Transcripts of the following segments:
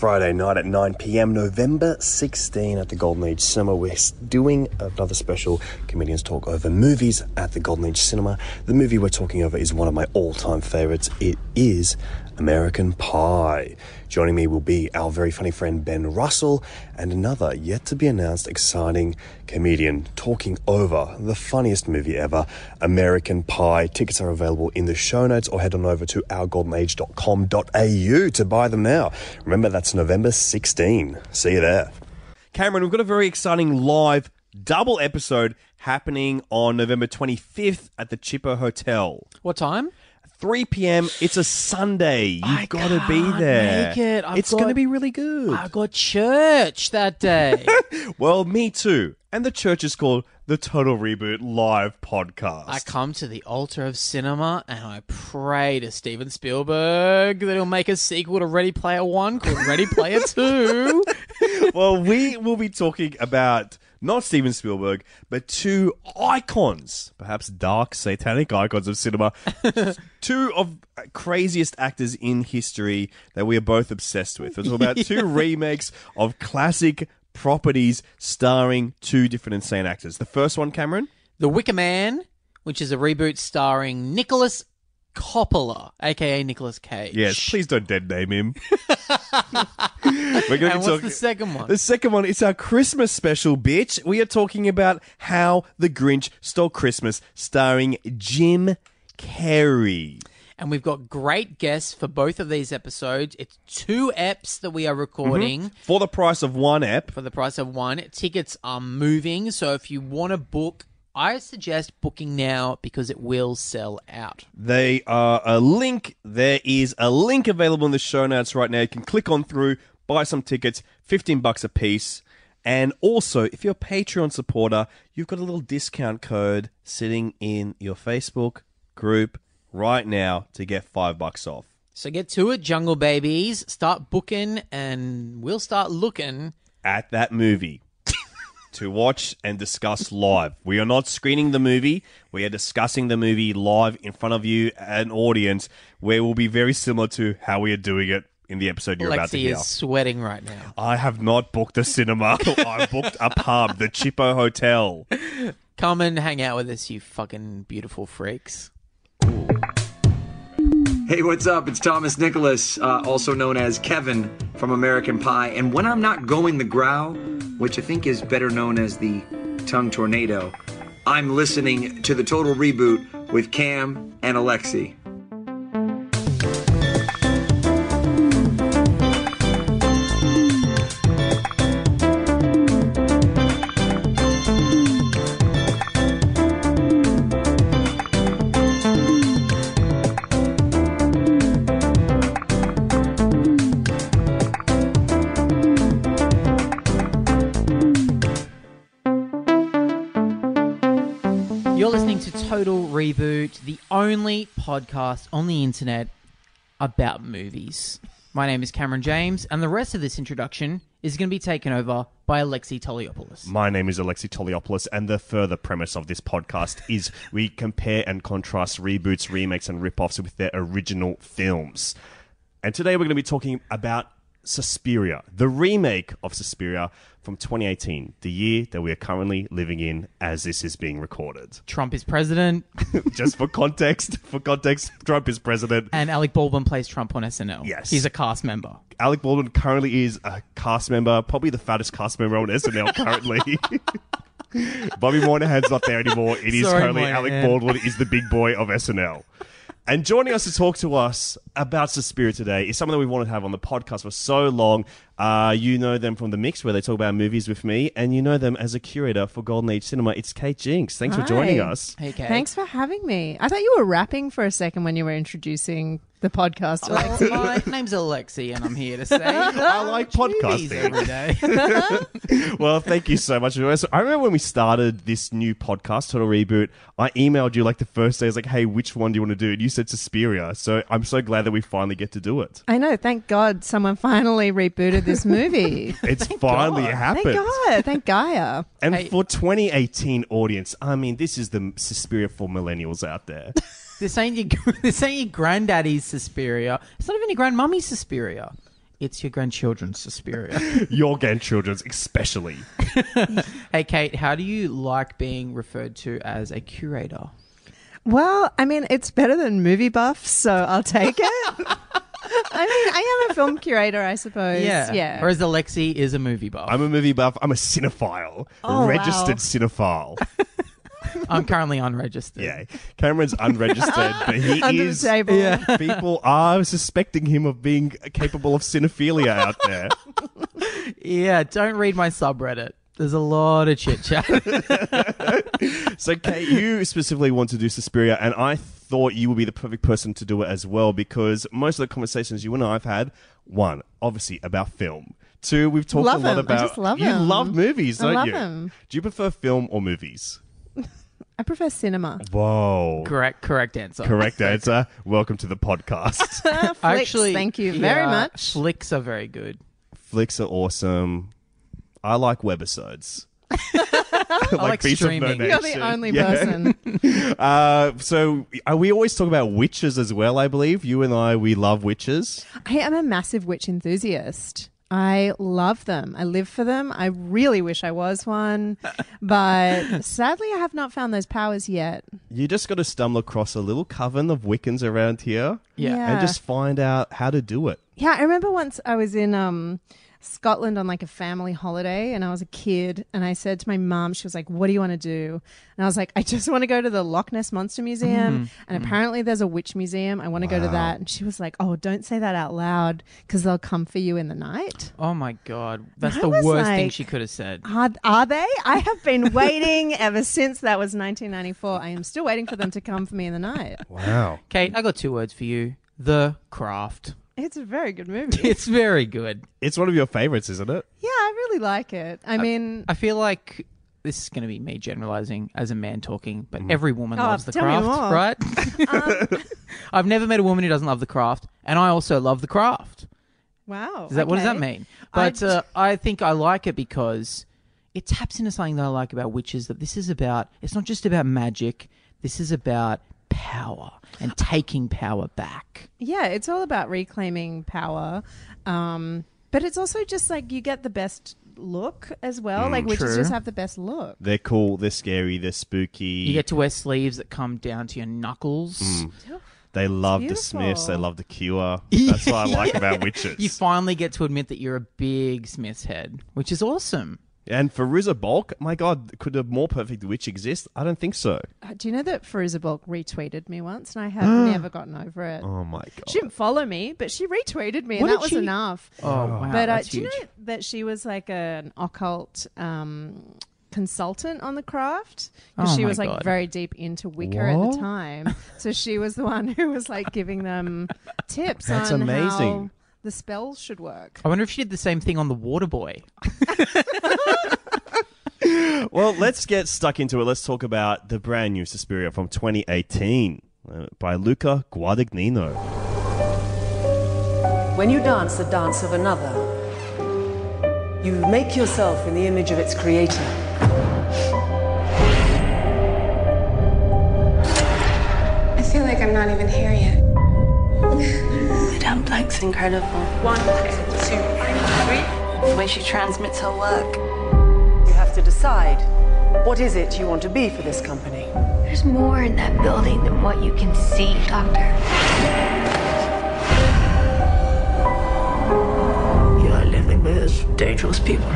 Friday night at 9 pm, November 16 at the Golden Age Cinema. We're doing another special Comedians Talk over movies at the Golden Age Cinema. The movie we're talking over is one of my all time favorites. It is American Pie. Joining me will be our very funny friend Ben Russell and another yet to be announced exciting comedian talking over the funniest movie ever, American Pie. Tickets are available in the show notes or head on over to ourgoldenage.com.au to buy them now. Remember, that's November 16. See you there. Cameron, we've got a very exciting live double episode happening on November 25th at the Chippo Hotel. What time? 3 p.m. It's a Sunday. You've got to be there. make it. I've it's got- going to be really good. I got church that day. well, me too. And the church is called the Total Reboot Live Podcast. I come to the altar of cinema and I pray to Steven Spielberg that he'll make a sequel to Ready Player One called Ready Player Two. well, we will be talking about not Steven Spielberg, but two icons, perhaps dark satanic icons of cinema. two of craziest actors in history that we are both obsessed with. It's about two remakes of classic properties starring two different insane actors. The first one, Cameron. The Wicker Man, which is a reboot starring Nicolas Coppola, aka Nicolas Cage. Yes, please don't dead name him. We're going to And what's the second one? The second one is our Christmas special, bitch. We are talking about How the Grinch Stole Christmas, starring Jim Carrey. And we've got great guests for both of these episodes. It's two eps that we are mm-hmm. recording. For the price of one app, for the price of one. Tickets are moving, so if you want to book, I suggest booking now because it will sell out. they are a link. There is a link available in the show notes right now. You can click on through, buy some tickets, 15 bucks a piece. And also, if you're a Patreon supporter, you've got a little discount code sitting in your Facebook group right now to get five bucks off. So get to it, Jungle Babies. Start booking, and we'll start looking. at that movie to watch and discuss live. We are not screening the movie. We are discussing the movie live in front of you, an audience, where we will be very similar to how we are doing it in the episode you're about to Lexi hear. is sweating right now. I have not booked a cinema. I booked a pub, the Chippo Hotel. Come and hang out with us, you fucking beautiful freaks. Hey, what's up? It's Thomas Nicholas, uh, also known as Kevin from American Pie. And when I'm not going the growl, which I think is better known as the tongue tornado, I'm listening to the total reboot with Cam and Alexei. You're listening to Total Reboot, the only podcast on the internet about movies. My name is Cameron James, and the rest of this introduction is going to be taken over by Alexei Toliopoulos. My name is Alexei Toliopoulos, and the further premise of this podcast is we compare and contrast reboots, remakes, and rip-offs with their original films. And today we're going to be talking about Suspiria, the remake of Suspiria from 2018, the year that we are currently living in as this is being recorded. Trump is president, Just for context, for context, Trump is president. and Alec Baldwin plays Trump on SNL. Yes. He's a cast member. Alec Baldwin currently is a cast member, probably the fattest cast member on SNL currently. Bobby Moynihan's not there anymore. It is Sorry, currently Moynihan. Alec Baldwin is the big boy of SNL. And joining us to talk to us about Suspiria today is someone that we wanted to have on the podcast for so long. Uh, you know them from The Mix, where they talk about movies with me, and you know them as a curator for Golden Age Cinema. It's Kate Jinks. Thanks for joining us. Hey, Kate. Thanks for having me. I thought you were rapping for a second when you were introducing the podcast. Well, my name's Alexei, and I'm here to say I like movies podcasting. every day. well, thank you so much. So I remember when we started this new podcast, Total Reboot, I emailed you like the first day. I was like, hey, which one do you want to do? And you said Suspiria. So I'm so glad that we finally get to do it. I know. Thank God someone finally rebooted this movie. It's finally God. happened. Thank God. Thank Gaia. And Hey. for 2018 audience, I mean, this is the Suspiria for millennials out there. This ain't your this ain't your granddaddy's Suspiria. It's not even your grandmummy's Suspiria. it's your grandchildren's Suspiria. Your grandchildren's, especially. hey, Kate, how do you like being referred to as a curator? Well, I mean, it's better than movie buffs, so I'll take it. I mean, I am a film curator, I suppose. Yeah. yeah. Whereas Alexei is a movie buff. I'm a movie buff. I'm a cinephile. Oh, registered wow. cinephile. I'm currently unregistered. yeah. Cameron's unregistered, but he Under is. the table. Yeah. People are suspecting him of being capable of cinephilia out there. Yeah, don't read my subreddit. There's a lot of chit chat. So, Kate, you specifically want to do Suspiria, and I thought you would be the perfect person to do it as well because most of the conversations you and I have had, one, obviously about film. Two, we've talked Love a lot I about. just love you 'em. love movies, I don't love you? 'em. Do you prefer film or movies? I prefer cinema. Whoa. correct, correct answer. Correct answer. Welcome to the podcast. Flicks, Actually, thank you very yeah, much. Flicks are very good. Flicks are awesome. I like webisodes. I like Beasts of No streaming. You're the only Yeah. person. Uh, so uh, we always talk about witches as well. I believe you and I we love witches. I am a massive witch enthusiast. I love them. I live for them. I really wish I was one, but sadly, I have not found those powers yet. You just got to stumble across a little coven of Wiccans around here Yeah. Yeah. and just find out how to do it. Yeah, I remember once I was in um, Scotland on like a family holiday and I was a kid and I said to my mum, she was like, What do you want to do? And I was like, I just want to go to the Loch Ness Monster Museum. Mm-hmm. And mm-hmm. apparently there's a witch museum. I want to go to that. And she was like, Oh, don't say that out loud because they'll come for you in the night. Oh my god, that's I the was worst thing she could have said. Are, are they? I have been waiting ever since that was 1994. I am still waiting for them to come for me in the night. Wow. Kate, I got two words for you: The Craft. It's a very good movie. It's very good. It's one of your favorites, isn't it? Yeah, I really like it. I mean, I feel like this is going to be me generalizing as a man talking, but every woman Oh, loves the tell me craft, more. right? I've never met a woman who doesn't love the craft, and I also love the craft. wow. Is that what does that okay. mean? I But d- uh, I think I like it because it taps into something that I like about witches. That this is about. It's not just about magic. This is about power and taking power back. Yeah, it's all about reclaiming power. Um, but it's also just like you get the best look as well. like witches true. just have the best look. They're cool. They're scary. They're spooky. You get to wear sleeves that come down to your knuckles. Mm. they love the Smiths. They love the Cure. That's what I like about witches. You finally get to admit that you're a big Smith's head, which is awesome. And Fairuza Balk, my God, could a more perfect witch exist? I don't think so. Uh, do you know that Fairuza Balk retweeted me once and I have never gotten over it? Oh my God. She didn't follow me, but she retweeted me, and that was she- enough. Oh, wow. but uh, do you huge. know that she was like an occult um, consultant on the craft? 'Cause Oh she my was like God. very deep into Wicca at What? the time. so she was the one who was like giving them tips That's on amazing. How the spells should work. I wonder if she did the same thing on the Waterboy. Well, let's get stuck into it. Let's talk about the brand new Suspiria from 2018 uh, by Luca Guadagnino. When you dance the dance of another, you make yourself in the image of its creator. I feel like I'm not even here yet. Madame incredible. One, two, three. The way she transmits her work. You have to decide what is it you want to be for this company. There's more in that building than what you can see, Doctor. You are living with dangerous people.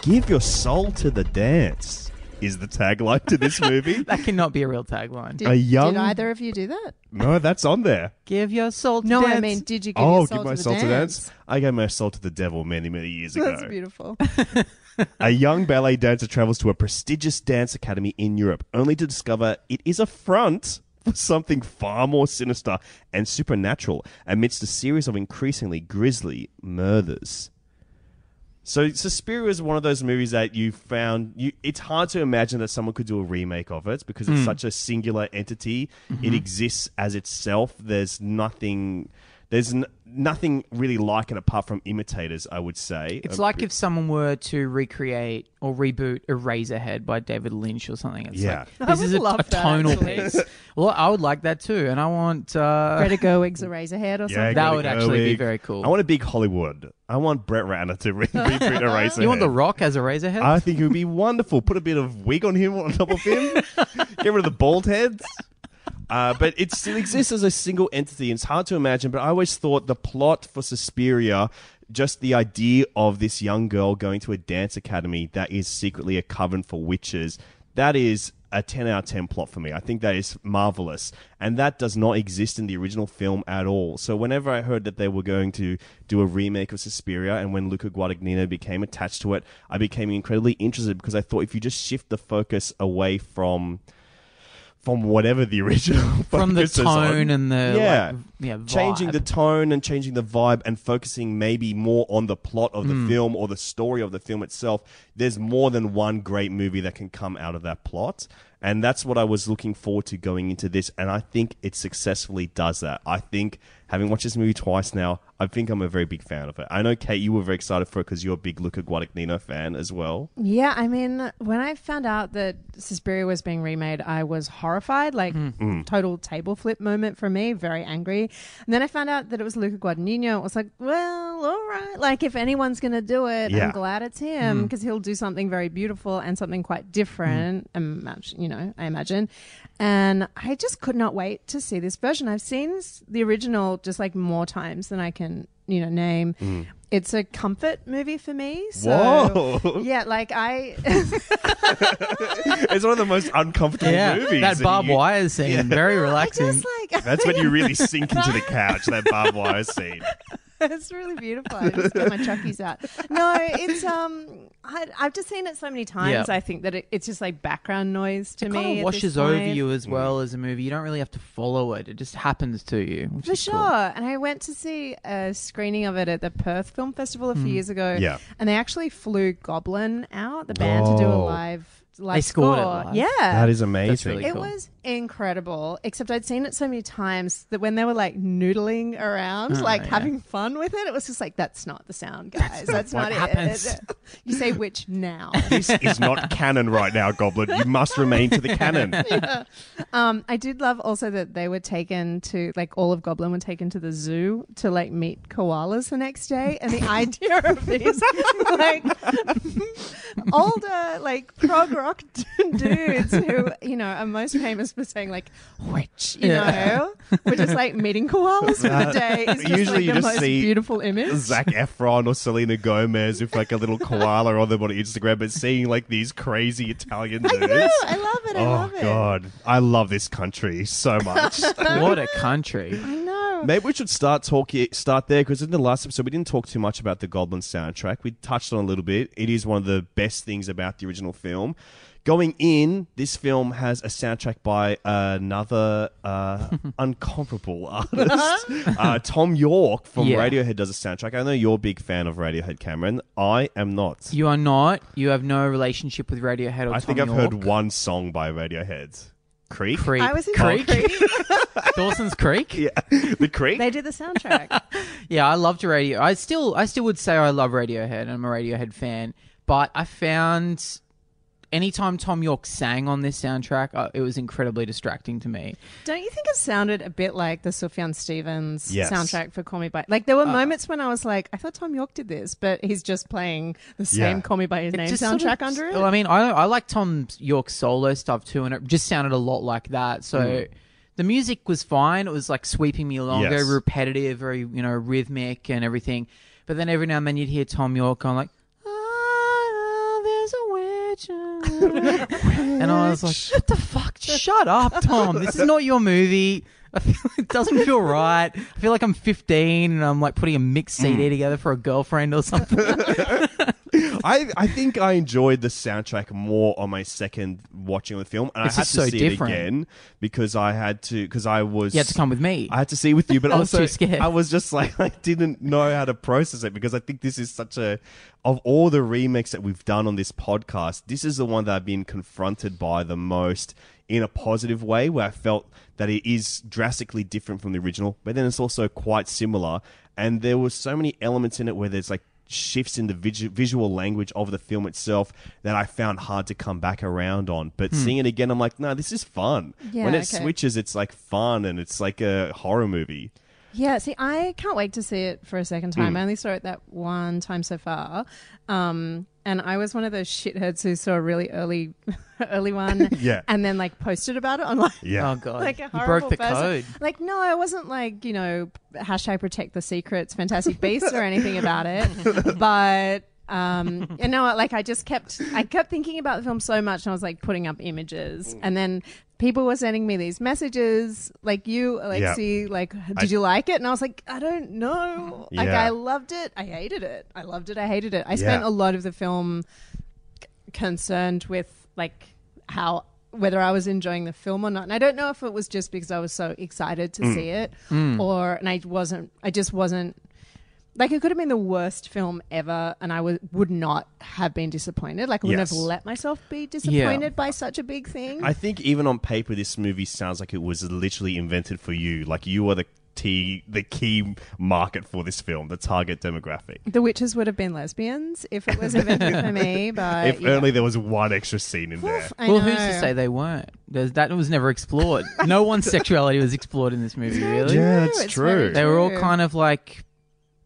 Give your soul to the dance is the tagline to this movie. That cannot be a real tagline. Did, A young- did either of you do that? no, that's on there. Give your soul to No, dance. I mean, did you give oh, your soul Oh, give my to the soul dance? to dance. I gave my soul to the devil many, many years ago. That's beautiful. A young ballet dancer travels to a prestigious dance academy in Europe, only to discover it is a front for something far more sinister and supernatural amidst a series of increasingly grisly murders. So, Suspiria is one of those movies that you found. You, it's hard to imagine that someone could do a remake of it because it's hmm. such a singular entity. It mm-hmm. exists as itself. There's nothing. There's n- nothing really like it apart from imitators. I would say It's like if someone were to recreate or reboot Eraserhead by David Lynch or something. It's Yeah. like, I this is a, love a that, tonal actually. piece. Well, I would like that too, and I want. Uh, Greta Gerwig's Eraserhead or Yeah, something. That Greta would actually be very cool. I want a big Hollywood. I want Brett Ratner to re- reboot Eraserhead. you want The Rock as Eraserhead? I think it would be wonderful. Put a bit of wig on him on top of him. Get rid of the bald heads. Uh, but it still exists as a single entity. It's hard to imagine, but I always thought the plot for Suspiria, just the idea of this young girl going to a dance academy that is secretly a coven for witches, that is a 10 out of 10 plot for me. I think that is marvelous. And that does not exist in the original film at all. So whenever I heard that they were going to do a remake of Suspiria and when Luca Guadagnino became attached to it, I became incredibly interested because I thought if you just shift the focus away from from whatever the original From the is on. tone and the, yeah, like, yeah, changing the tone and changing the vibe and focusing maybe more on the plot of the Hmm. film or the story of the film itself. There's more than one great movie that can come out of that plot. And that's what I was looking forward to going into this. And I think it successfully does that. I think, having watched this movie twice now, I think I'm a very big fan of it. I know, Kate, you were very excited for it because you're a big Luca Guadagnino fan as well. Yeah, I mean, when I found out that Suspiria was being remade, I was horrified. Like, mm. mm. total table flip moment for me, very angry. And then I found out that it was Luca Guadagnino. It was like, well, all right. Like, if anyone's going to do it, Yeah. I'm glad it's him mm. because he'll do something very beautiful and something quite different, mm. imag- you know, I imagine. And I just could not wait to see this version. I've seen the original just like more times than I can, you know, name. Mm. It's a comfort movie for me. So, Whoa. yeah, like I. it's one of the most uncomfortable yeah, movies. that and barbed you- wire scene, very relaxing. Just like That's when you really sink into the couch, that barbed wire scene. it's really beautiful. I just get my chuckies out. No, it's um, I, I've just seen it so many times. Yeah. I think that it, it's just like background noise to it me. kind of washes over you as well as a movie. You don't really have to follow it; it just happens to you. For sure. cool. And I went to see a screening of it at the Perth Film Festival a few years ago. Yeah. And they actually flew Goblin out, the band, to do a live, live They scored it score. Yeah. That is amazing. That's really It cool. was incredible, except I'd seen it so many times that when they were like noodling around, Oh, like yeah. having fun with it, it was just like, that's not the sound, guys. That's, what not happens. it. You say which now? This is not canon right now, Goblin. You must remain to the canon. um, I did love also that they were taken to, like, all of Goblin were taken to the zoo to, like, meet koalas the next day. And the idea of these, like, older, like, prog rock dudes who, you know, are most famous for saying, like, which, you Yeah. know, we're just, like, meeting koalas for the day. It's just, usually like, you the just most see beautiful image. Zac Efron or Selena Gomez with like a little koala on them on Instagram, but seeing like these crazy Italian dudes. I know, I love it, I oh love it. God, I love this country so much. what a country! I know. Maybe we should start talking start there because in the last episode we didn't talk too much about the Goblin soundtrack. We touched on it a little bit. It is one of the best things about the original film. Going in, this film has a soundtrack by another uh, uncomparable artist, uh, Thom Yorke from Yeah. Radiohead. Does a soundtrack. I know you're a big fan of Radiohead, Cameron. I am not. You are not. You have no relationship with Radiohead or I think Tom I've York. heard one song by Radiohead. Creek. Creek. I was in Creek. Creek. Dawson's Creek. Yeah, the Creek. They did the soundtrack. Yeah, I loved radio. I still, I still would say I love Radiohead. And I'm a Radiohead fan, but I found anytime Thom Yorke sang on this soundtrack, uh, it was incredibly distracting to me. Don't you think it sounded a bit like the Sufjan Stevens Yes. soundtrack for Call Me By? Like there were moments when I was like, I thought Thom Yorke did this, but he's just playing the same Yeah. Call Me By His Name just soundtrack sort of- under it. Well, I mean, I I like Thom Yorke's solo stuff too, and it just sounded a lot like that. So. The music was fine. It was like sweeping me along, Yes. very repetitive, very you know rhythmic and everything. But then every now and then you'd hear Thom Yorke going like, and I was like, "What the fuck? Shut up, Tom! This is not your movie." I feel, it doesn't feel right. I feel like I'm 15 and I'm like putting a mixed CD mm. together for a girlfriend or something. I, I think I enjoyed the soundtrack more on my second watching of the film, and It's I had to so see different. it again because I had to because I was You had to come with me. I had to see it with you, but I was also too scared. I was just like I didn't know how to process it because I think this is such a of all the remakes that we've done on this podcast, this is the one that I've been confronted by the most in a positive way, where I felt that it is drastically different from the original, but then it's also quite similar. And there were so many elements in it where there's like shifts in the visu- visual language of the film itself that I found hard to come back around on. But hmm. seeing it again, I'm like, no, this is fun. Yeah, when it okay. switches, it's like fun and it's like a horror movie. Yeah, see, I can't wait to see it for a second Hmm. time. I only saw it that one time so far. Um, and I was one of those shitheads who saw a really early, early one, Yeah. and then like posted about it online. Yeah. Oh god, like a you horrible broke the person. code. Like, no, I wasn't like you know hashtag protect the secrets, Fantastic Beasts or anything about it. But um, you know, like I just kept I kept thinking about the film so much, and I was like putting up images, Mm. and then people were sending me these messages, like you, Alexei, like did I- you like it? And I was like, I don't know. Like I loved it, I hated it, I loved it, I hated it. I spent a lot of the film c- concerned with like how whether I was enjoying the film or not. And I don't know if it was just because I was so excited to hmm. see it hmm. or and I wasn't I just wasn't like it could have been the worst film ever and I would would not have been disappointed. Like I wouldn't Yes. have let myself be disappointed by such a big thing. I think even on paper, this movie sounds like it was literally invented for you. Like you are the key, the key market for this film, the target demographic. the witches would have been lesbians if it was invented for me, but if yeah. only there was one extra scene in there. I well, know. who's to say they weren't? There's, that was never explored. no one's sexuality was explored in this movie, really. Yeah, that's It's true. very They were all kind of like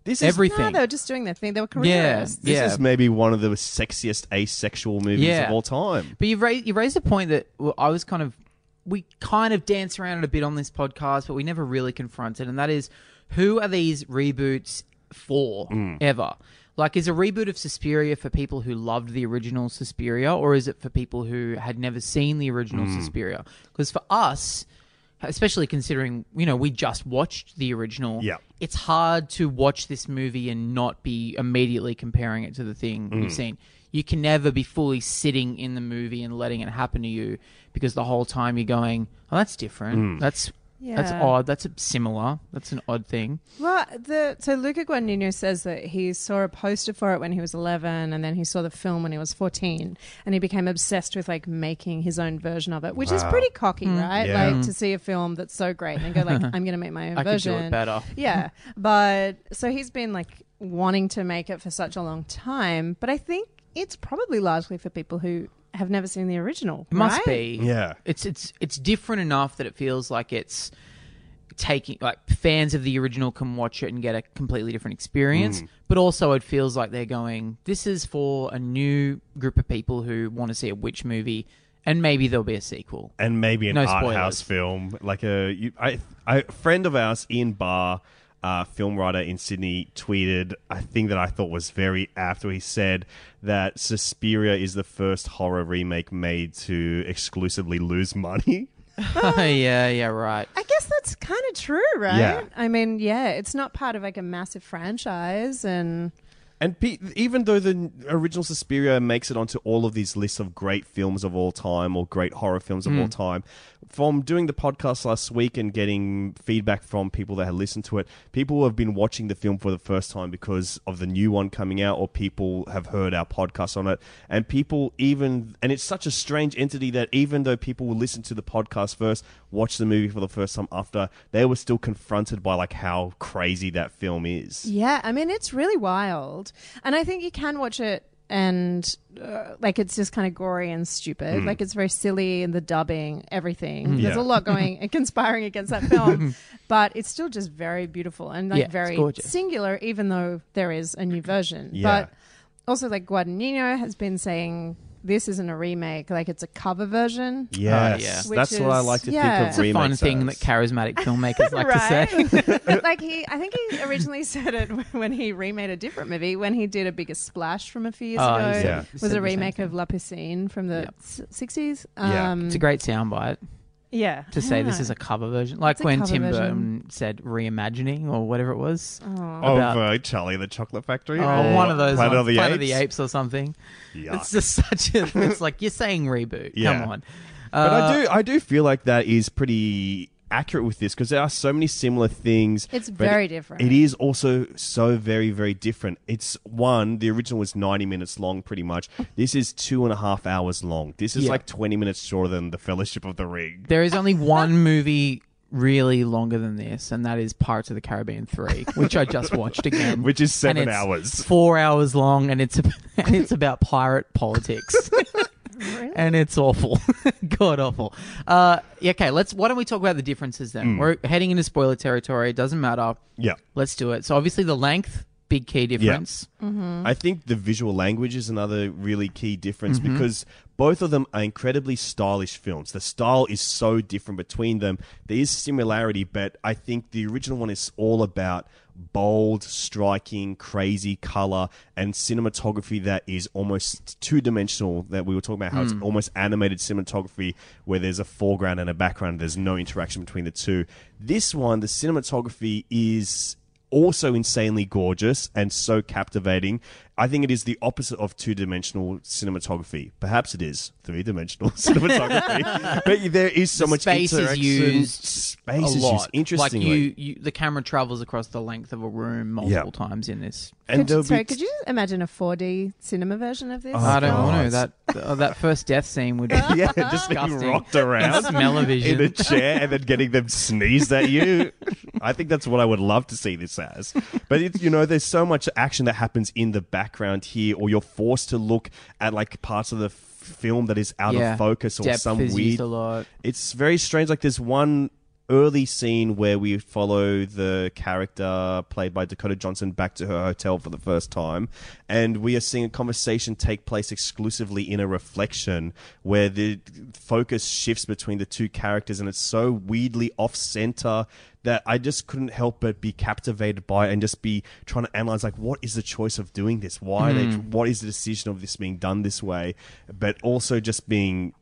This is No, everything. they were just doing their thing. They were careerists. Yeah. careerists. this Yeah. is maybe one of the sexiest asexual movies Yeah. of all time. But you raised you raised a point that well, I was kind of we kind of dance around it a bit on this podcast, but we never really confronted, and that is who are these reboots for mm. ever? Like, is a reboot of Suspiria for people who loved the original Suspiria, or is it for people who had never seen the original mm. Suspiria? Because for us, especially considering you know we just watched the original, Yeah. it's hard to watch this movie and not be immediately comparing it to the thing Mm. you've seen. You can never be fully sitting in the movie and letting it happen to you because the whole time you're going, "Oh, that's different. Mm. That's that's odd. That's similar. That's an odd thing." Well, the so Luca Guadagnino says that he saw a poster for it when he was 11, and then he saw the film when he was 14, and he became obsessed with like making his own version of it, which is pretty cocky, hmm. right? Yeah. Like to see a film that's so great and go like, I'm going to make my own I could do version. it better. Yeah, but so he's been like wanting to make it for such a long time, but I think it's probably largely for people who have never seen the original. It must right? be. Yeah. It's it's it's different enough that it feels like it's taking like fans of the original can watch it and get a completely different experience, Mm. but also it feels like they're going this is for a new group of people who want to see a witch movie and maybe there'll be a sequel. and maybe an No art spoilers. house film, like a you, I, I, a friend of ours, Ian Barr, uh, film writer in Sydney, tweeted a thing that I thought was very apt. Where he said that Suspiria is the first horror remake made to exclusively lose money. yeah, yeah, right. I guess that's kind of true, right? Yeah. I mean, yeah, it's not part of like a massive franchise, and And pe- even though the original Suspiria makes it onto all of these lists of great films of all time or great horror films of all time, from doing the podcast last week and getting feedback from people that had listened to it, people have been watching the film for the first time because of the new one coming out, or people have heard our podcast on it, and people even and it's such a strange entity that even though people will listen to the podcast first, watch the movie for the first time after, they were still confronted by like how crazy that film is. yeah, I mean, it's really wild, and I think you can watch it. And uh, like it's just kind of gory and stupid. Like it's very silly in the dubbing, everything. There's Yeah. a lot going and conspiring against that film, but it's still just very beautiful and like Yeah, very singular. Even though there is a new version, Yeah. but also like Guadagnino has been saying this isn't a remake, like it's a cover version. Yes, yeah. Which that's what I like to yeah. think of It's a fun remakes thing as. that charismatic filmmakers like to say. Like he, I think he originally said it when he remade a different movie. When he did a bigger splash from a few years Oh, ago, he said- Yeah. he was said a same remake of La Piscine from the Yep. sixties. Yeah. Um, It's a great soundbite yeah. to say this is a cover version, like It's a when cover Tim version. Burton said reimagining or whatever it was. of about- uh, Charlie and the Chocolate Factory. Oh, or one of those Planet ones, of the Planet Apes. of the Apes or something. Yuck. It's just such a. It's like you're saying reboot. Yeah. Come on. But Uh, I do, I do feel like that is pretty accurate with this because there are so many similar things. It's very it- different. It is also so very, very different. It's one, the original was 90 minutes long, pretty much. This is two and a half hours long. This is Yeah. like 20 minutes shorter than The Fellowship of the Ring. There is only one movie really longer than this, and that is Pirates of the Caribbean Three, which I just watched again, Which is seven And it's hours. four hours long, and it's and it's about pirate politics. And it's awful, god awful. Uh, okay, let's. Why don't we talk about the differences then? We're heading into spoiler territory. It doesn't matter. Yeah. Let's do it. So obviously the length, big key difference. I think the visual language is another really key difference Mm-hmm. because both of them are incredibly stylish films. The style is so different between them. There is similarity, but I think the original one is all about bold, striking, crazy color and cinematography that is almost two dimensional. That we were talking about how it's almost animated cinematography where there's a foreground and a background. There's no interaction between the two. This one, the cinematography is also insanely gorgeous and so captivating. I think it is the opposite of two dimensional cinematography. Perhaps it is three dimensional cinematography. but there is so The much space is used Space a is lot. used interestingly. Like you, you, the camera travels across the length of a room multiple Yeah. times in this. and Could, sorry, be- could you imagine a 4D cinema version of this? I don't God. want to. That uh, that first death scene would be yeah, just being disgusting. rocked around Smell-o-vision. in a chair and then getting them sneezed at you. I think that's what I would love to see this as. But it's, you know, there's so much action that happens in the background here, or you're forced to look at like parts of the film that is out Yeah. of focus or Depth some is weird. used a lot. It's very strange. Like there's one early scene where we follow the character played by Dakota Johnson back to her hotel for the first time, and we are seeing a conversation take place exclusively in a reflection where the focus shifts between the two characters, and it's so weirdly off center that I just couldn't help but be captivated by it and just be trying to analyze like what is the choice of doing this? Why are they? Hmm. What is the decision of this being done this way? But also just being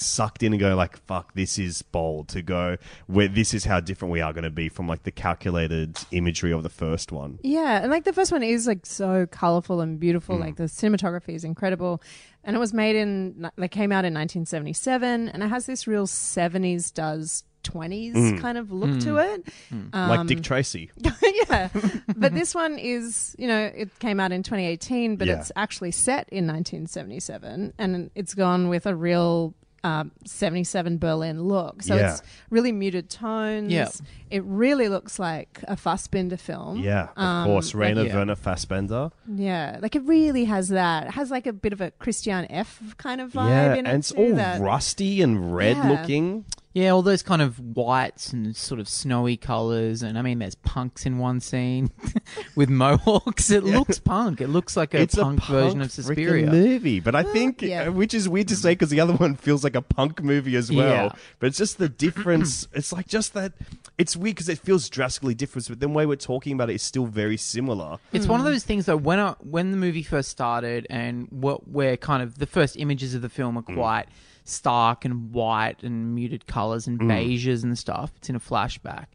sucked in and go like fuck this is bold to go where this is how different we are going to be from like the calculated imagery of the first one Yeah, and like the first one is like so colorful and beautiful. Mm. Like the cinematography is incredible, and it was made in like came out in 1977, and it has this real 70s does 20s Mm. kind of look to it. like Um, dick tracy yeah, but this one is you know it came out in 2018, but Yeah. it's actually set in 1977, and it's gone with a real. Um, 77 Berlin look. So Yeah. it's really muted tones. Yeah. It really looks like a Fassbinder film. yeah of Um, course like- Rainer yeah. Werner Fassbinder yeah, like it really has that. It has like a bit of a Christiane F kind of vibe yeah in it and it's too, all that- rusty and red Yeah. looking Yeah, all those kind of whites and sort of snowy colors, and I mean, there's punks in one scene with mohawks. It looks punk. It looks like a it's punk, a punk version of freaking Suspiria. movie but I think yeah. uh, which is weird to say because the other one feels like a punk movie as well Yeah. but it's just the difference it's like just that it's weird because it feels drastically different but then the way we're talking about it is still very similar It's one of those things though. When I, when the movie first started, and what where kind of the first images of the film are quite stark and white and muted colors and mm. beiges and stuff. It's in a flashback,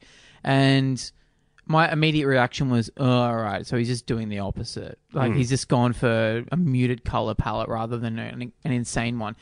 and my immediate reaction was, oh, "All right, so he's just doing the opposite. Like mm. he's just gone for a muted color palette rather than an, an insane one,"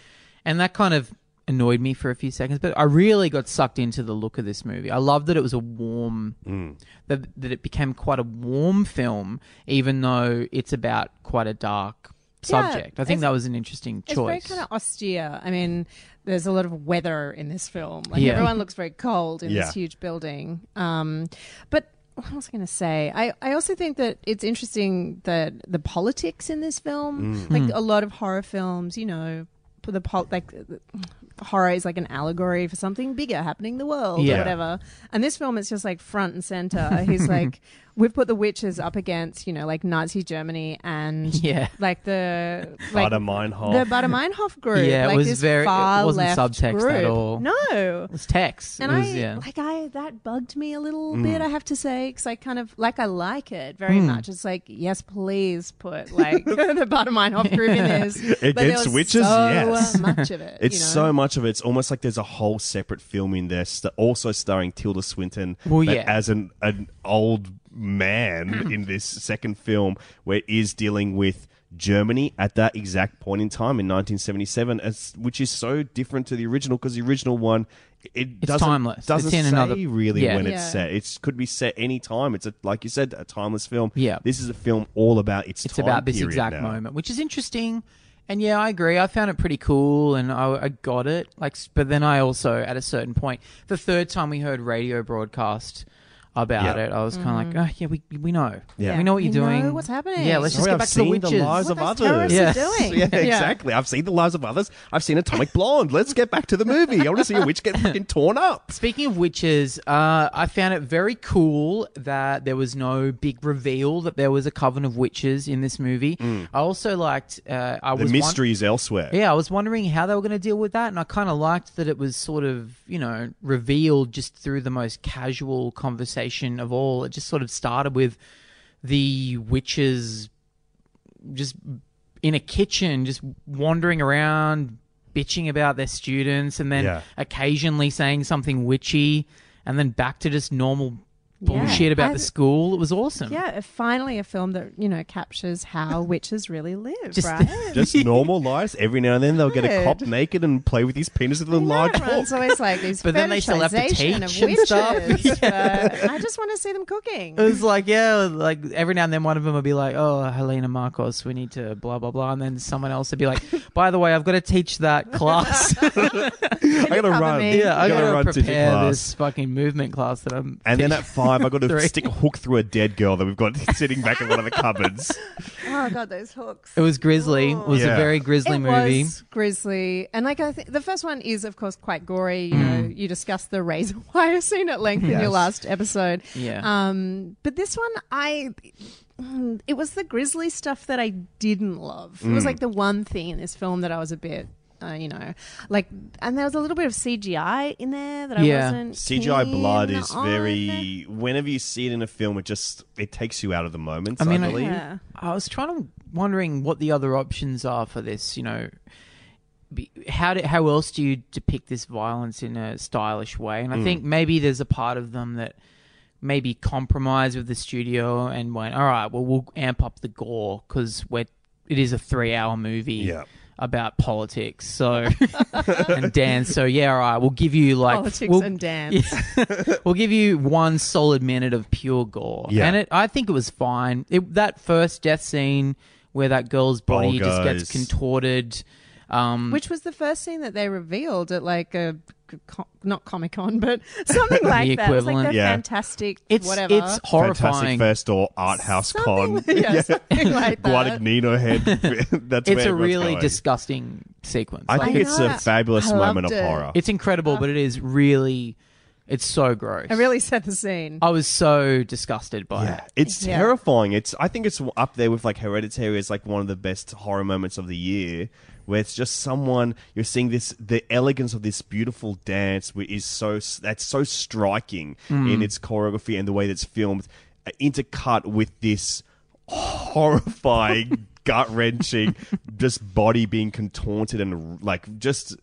and that kind of annoyed me for a few seconds. But I really got sucked into the look of this movie. I love that it was a warm mm. that that it became quite a warm film, even though it's about quite a dark Yeah, subject. I think that was an interesting choice. It's very kind of austere. I mean, there's a lot of weather in this film. Like Yeah. everyone looks very cold in Yeah. this huge building. Um, but what was I going to say? I, I also think that it's interesting that the politics in this film, like Mm. a lot of horror films, you know, put the pol- like the- horror is like an allegory for something bigger happening in the world Yeah. or whatever. And this film is just like front and center. He's like, we've put the witches up against, you know, like Nazi Germany and Yeah. like the like Baader Meinhof. the Baader Meinhof group. Yeah, it like was this very- it far wasn't left subtext group. at all. No. It was text. And it was, I yeah. like I that bugged me a little Mm. bit. I have to say because I kind of like I like it very Hmm. much. It's like yes, please put like the Baader Meinhof group in this. Against witches? so Yes. much of it. It's you know? so much of it. It's almost like there's a whole separate film in there, st- also starring Tilda Swinton Well, yeah. as an an old man in this second film, where it is dealing with Germany at that exact point in time in 1977, as, which is so different to the original because the original one it It's doesn't, timeless. Doesn't It's in say another- really Yeah. when it's set. It could be set any time. It's a like you said, a timeless film. Yeah. this is a film all about its. it's time about this period exact now. moment, which is interesting. And yeah, I agree. I found it pretty cool, and I, I got it. Like, but then I also, at a certain point, the third time we heard radio broadcast about Yeah. it, I was kind of like, oh yeah, we we know, Yeah. we know what you're doing. know what's happening. Yeah, let's just get I've back to the witches. the lives What of those others. terrorists Yeah. are doing. Yeah, exactly. I've seen the lives of others. I've seen Atomic Blonde. Let's get back to the movie. I want to see a witch get freaking torn up. Speaking of witches, uh, I found it very cool that there was no big reveal that there was a coven of witches in this movie. I also liked. Uh, I Mm. The was mystery is elsewhere. Yeah, I was wondering how they were going to deal with that, and I kind of liked that it was sort of, you know, revealed just through the most casual conversation of all. It just sort of started with the witches just in a kitchen, just wandering around, bitching about their students, and then Yeah. occasionally saying something witchy, and then back to just normal bullshit about I- the school. It was awesome. Yeah, finally a film that you know captures how witches really live, Just- right? Just normal lives. Every now and then they'll get a cop naked and play with his penis with a I know, large everyone's book. always like these But then they still have to fetishization teach of and stuff. witches, but I just want to see them cooking. It was like, yeah, like every now and then one of them would be like, oh, Helena Markos, we need to blah, blah, blah. And then someone else would be like, by the way, I've got to teach that class. I gotta run. me? yeah, I gotta got to run to the prepare class. this fucking movement class that I'm. And then at five, I got to stick a hook through a dead girl that we've got sitting back in one of the cupboards. oh god, those hooks. it was grisly. It was Yeah. a very grisly it movie. was grisly, and like I think the first one is, of course, quite gory. You Mm. know, you discussed the razor wire scene at length in your Yes. last episode. Yeah. Um, but this one, I. mm, It was the grisly stuff that I didn't love. It was like the one thing in this film that I was a bit, uh, you know, like, and there was a little bit of CGI in there that I Yeah. wasn't. CGI keen blood is on. very. Whenever you see it in a film, it just it takes you out of the moment. I I, mean, I- believe. Yeah. I was trying to wondering what the other options are for this. You know, be, how do, how else do you depict this violence in a stylish way? And I think maybe there's a part of them that maybe compromise with the studio and went, all right, well we'll amp up the gore because we're it is a three hour movie. Yeah. About politics, so and dance. So yeah, all right. We'll give you like Politics we'll- and dance. we'll give you one solid minute of pure gore, Yeah. and it, I think it was fine. It, that first death scene where that girl's body Ball just gets contorted. Um, Which was the first scene that they revealed at like a co- not Comic Con, but something like that. It's like equivalent. Yeah. fantastic it's whatever. it's Fantastic horrifying. First Door Art House Con. Something- yeah, something like that. Guadagnino head. That's It's where a really going. disgusting sequence. I Like, think I it's know. a fabulous I moment loved of it. horror. it's incredible, but it is really it's so gross. I really set the scene. I was so disgusted by Yeah, it. it's Yeah. terrifying. It's I think it's up there with like Hereditary as like one of the best horror moments of the year, where it's just someone you're seeing this the elegance of this beautiful dance, which is so that's so striking in its choreography and the way that's filmed, uh, intercut with this horrifying, gut wrenching, just body being contorted and like just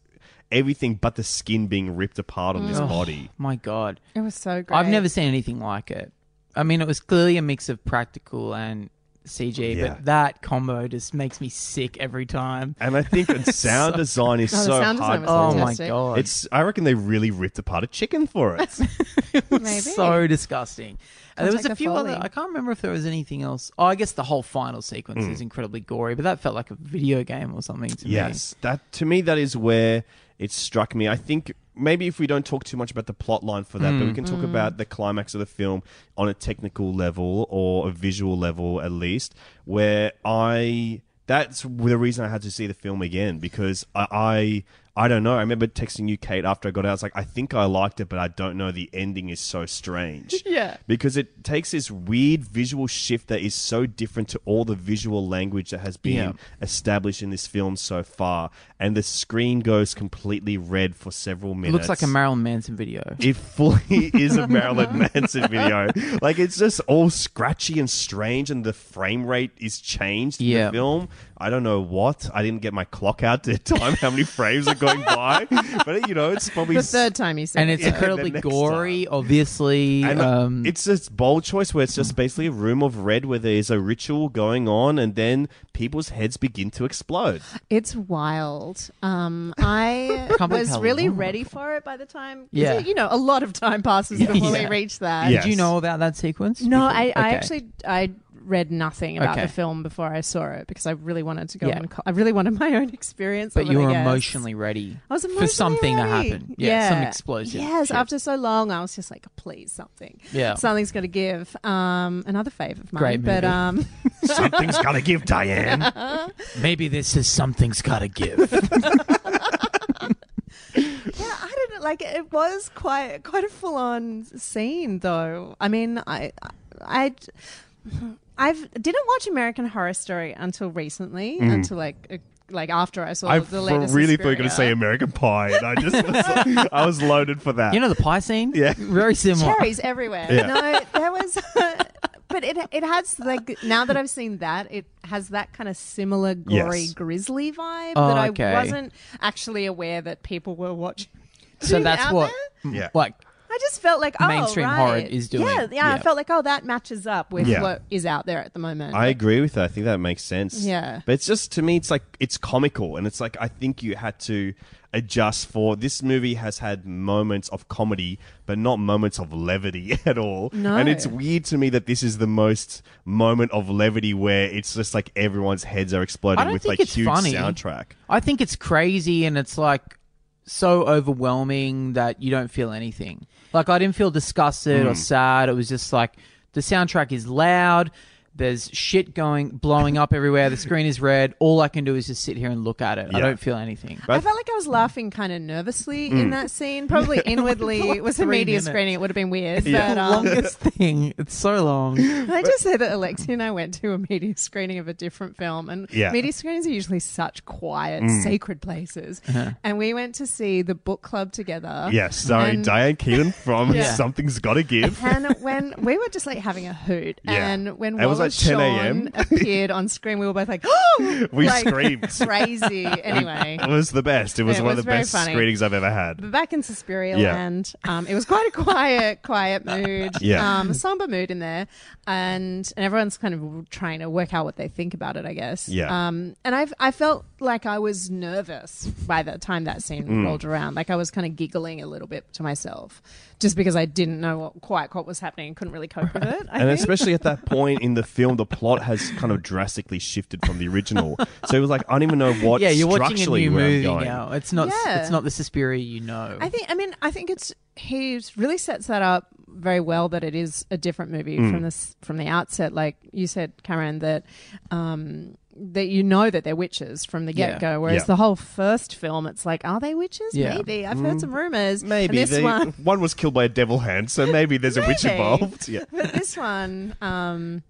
everything but the skin being ripped apart on this body. My God, It was so great. I've never seen anything like it. I mean, it was clearly a mix of practical and CG, Yeah. but that combo just makes me sick every time. And I think the sound design is Oh, the so sound design hard. was Oh my fantastic. god, It's. I reckon they really ripped apart a chicken for it. Maybe. so disgusting. And there was Contact a the few other. Foley. I can't remember if there was anything else. Oh, I guess the whole final sequence Mm. is incredibly gory, but that felt like a video game or something to me. yes, that to me that is where it struck me. I think maybe if we don't talk too much about the plot line for that, but we mm. can talk mm. about the climax of the film on a technical level or a visual level at least, where I that's the reason I had to see the film again because I. I I don't know. I remember texting you, Kate, after I got out. I was like, I think I liked it, but I don't know. The ending is so strange. Yeah. because it takes this weird visual shift that is so different to all the visual language that has been Yeah. established in this film so far, and the screen goes completely red for several me. It minutes. looks like a Marilyn Manson video. It fully is a Marilyn Manson video. Like it's just all scratchy and strange, and the frame rate is changed in Yeah. the film. I don't know what. I didn't get my clock out to time how many frames are going going by. But you know, it's probably The third time you said and it's Yeah, incredibly the next gory, obviously. And um, it's this bold choice where it's just basically a room of red where there's a ritual going on, and then people's heads begin to explode. It's wild. Um, I was how really ready for it by the time. Yeah. you know, a lot of time passes before we reach that. Yeah. Did you know about that sequence? No, before? I, I Okay. actually I read nothing about Okay. the film before I saw it because I really wanted to go Yeah. and co- I really wanted my own experience. But of it, you I were guess. emotionally ready I was emotionally for emotionally something to happen. Yeah, some explosion. Yes, shit. after so long, I was just like, please, something. Yeah. something's got to give. Um, another fave of mine, Great but movie. um, Something's got to give, Diane. Maybe this is something's gotta give. yeah, I don't know. Like it was quite quite a full on scene, though. I mean, I I. Mm-hmm. I've didn't watch American Horror Story until recently, mm. until like like after I saw I the latest. I really thought you were going to say American Pie, and I just was, I was loaded for that. you know the pie scene? Yeah. Very similar. cherries everywhere. Yeah. No, there was, but it it has like now that I've seen that, it has that kind of similar gory Yes. grisly vibe Oh, that okay. I wasn't actually aware that people were watching. So that's out what, there. Yeah. like, I just felt like oh, Mainstream right. horror is doing. Yeah, yeah, Yeah. I felt like oh, that matches up with Yeah. what is out there at the moment. I agree with that. I think that makes sense. Yeah. But it's just to me, it's like it's comical, and it's like I think you had to adjust for this movie has had moments of comedy, but not moments of levity at all. No. And it's weird to me that this is the most moment of levity where it's just like everyone's heads are I exploding don't with think like it's huge funny. soundtrack. I think it's crazy and it's like so overwhelming that you don't feel anything. Like I didn't feel disgusted Mm. or sad. It was just like the soundtrack is loud. There's shit going, blowing up everywhere. The screen is red. All I can do is just sit here and look at it. I Yeah. don't feel anything. I felt like I was laughing kind of nervously in mm. that scene. Probably inwardly. it was a three media minutes. screening. It would have been weird. Yeah. But, the um, longest thing. It's so long. I just say that Alexei and I went to a media screening of a different film, and Yeah. media screenings are usually such quiet, mm. sacred places. Uh-huh. And we went to see the book club together. Yes, starring And- Diane Keaton from Yeah. Something's Gotta Give. And when we were just like having a hoot, Yeah. and when It was Wallace like 10 a.m.. appeared on screen, we were both like, "Oh!" We like, screamed. crazy. Anyway, It was the best. It was It one was of the best funny. screenings I've ever had. But back in Suspiria Yeah. land, um, it was quite a quiet, quiet mood. Yeah. Um, a somber mood in there. And and everyone's kind of trying to work out what they think about it, I guess. Yeah. Um, and I've, I felt like I was nervous by the time that scene Mm. rolled around. Like I was kind of giggling a little bit to myself just because I didn't know what, quite what was happening and couldn't really cope with it. I and think. especially at that point in the film, the plot has kind of drastically shifted from the original. So it was like I don't even know what. yeah, you're watching a new movie now. It's not. Yeah. It's not the Suspiria you know. I think. I mean, I think it's he really sets that up very well. That it is a different movie from this from the outset. Like you said, Karen, that um, that you know that they're witches from the get go. Whereas Yeah. the whole first film, it's like, are they witches? Yeah. Maybe. I've heard some rumors. Maybe And this they- one, one was killed by a devil hand, so maybe there's a witch involved. Yeah. but this one, um,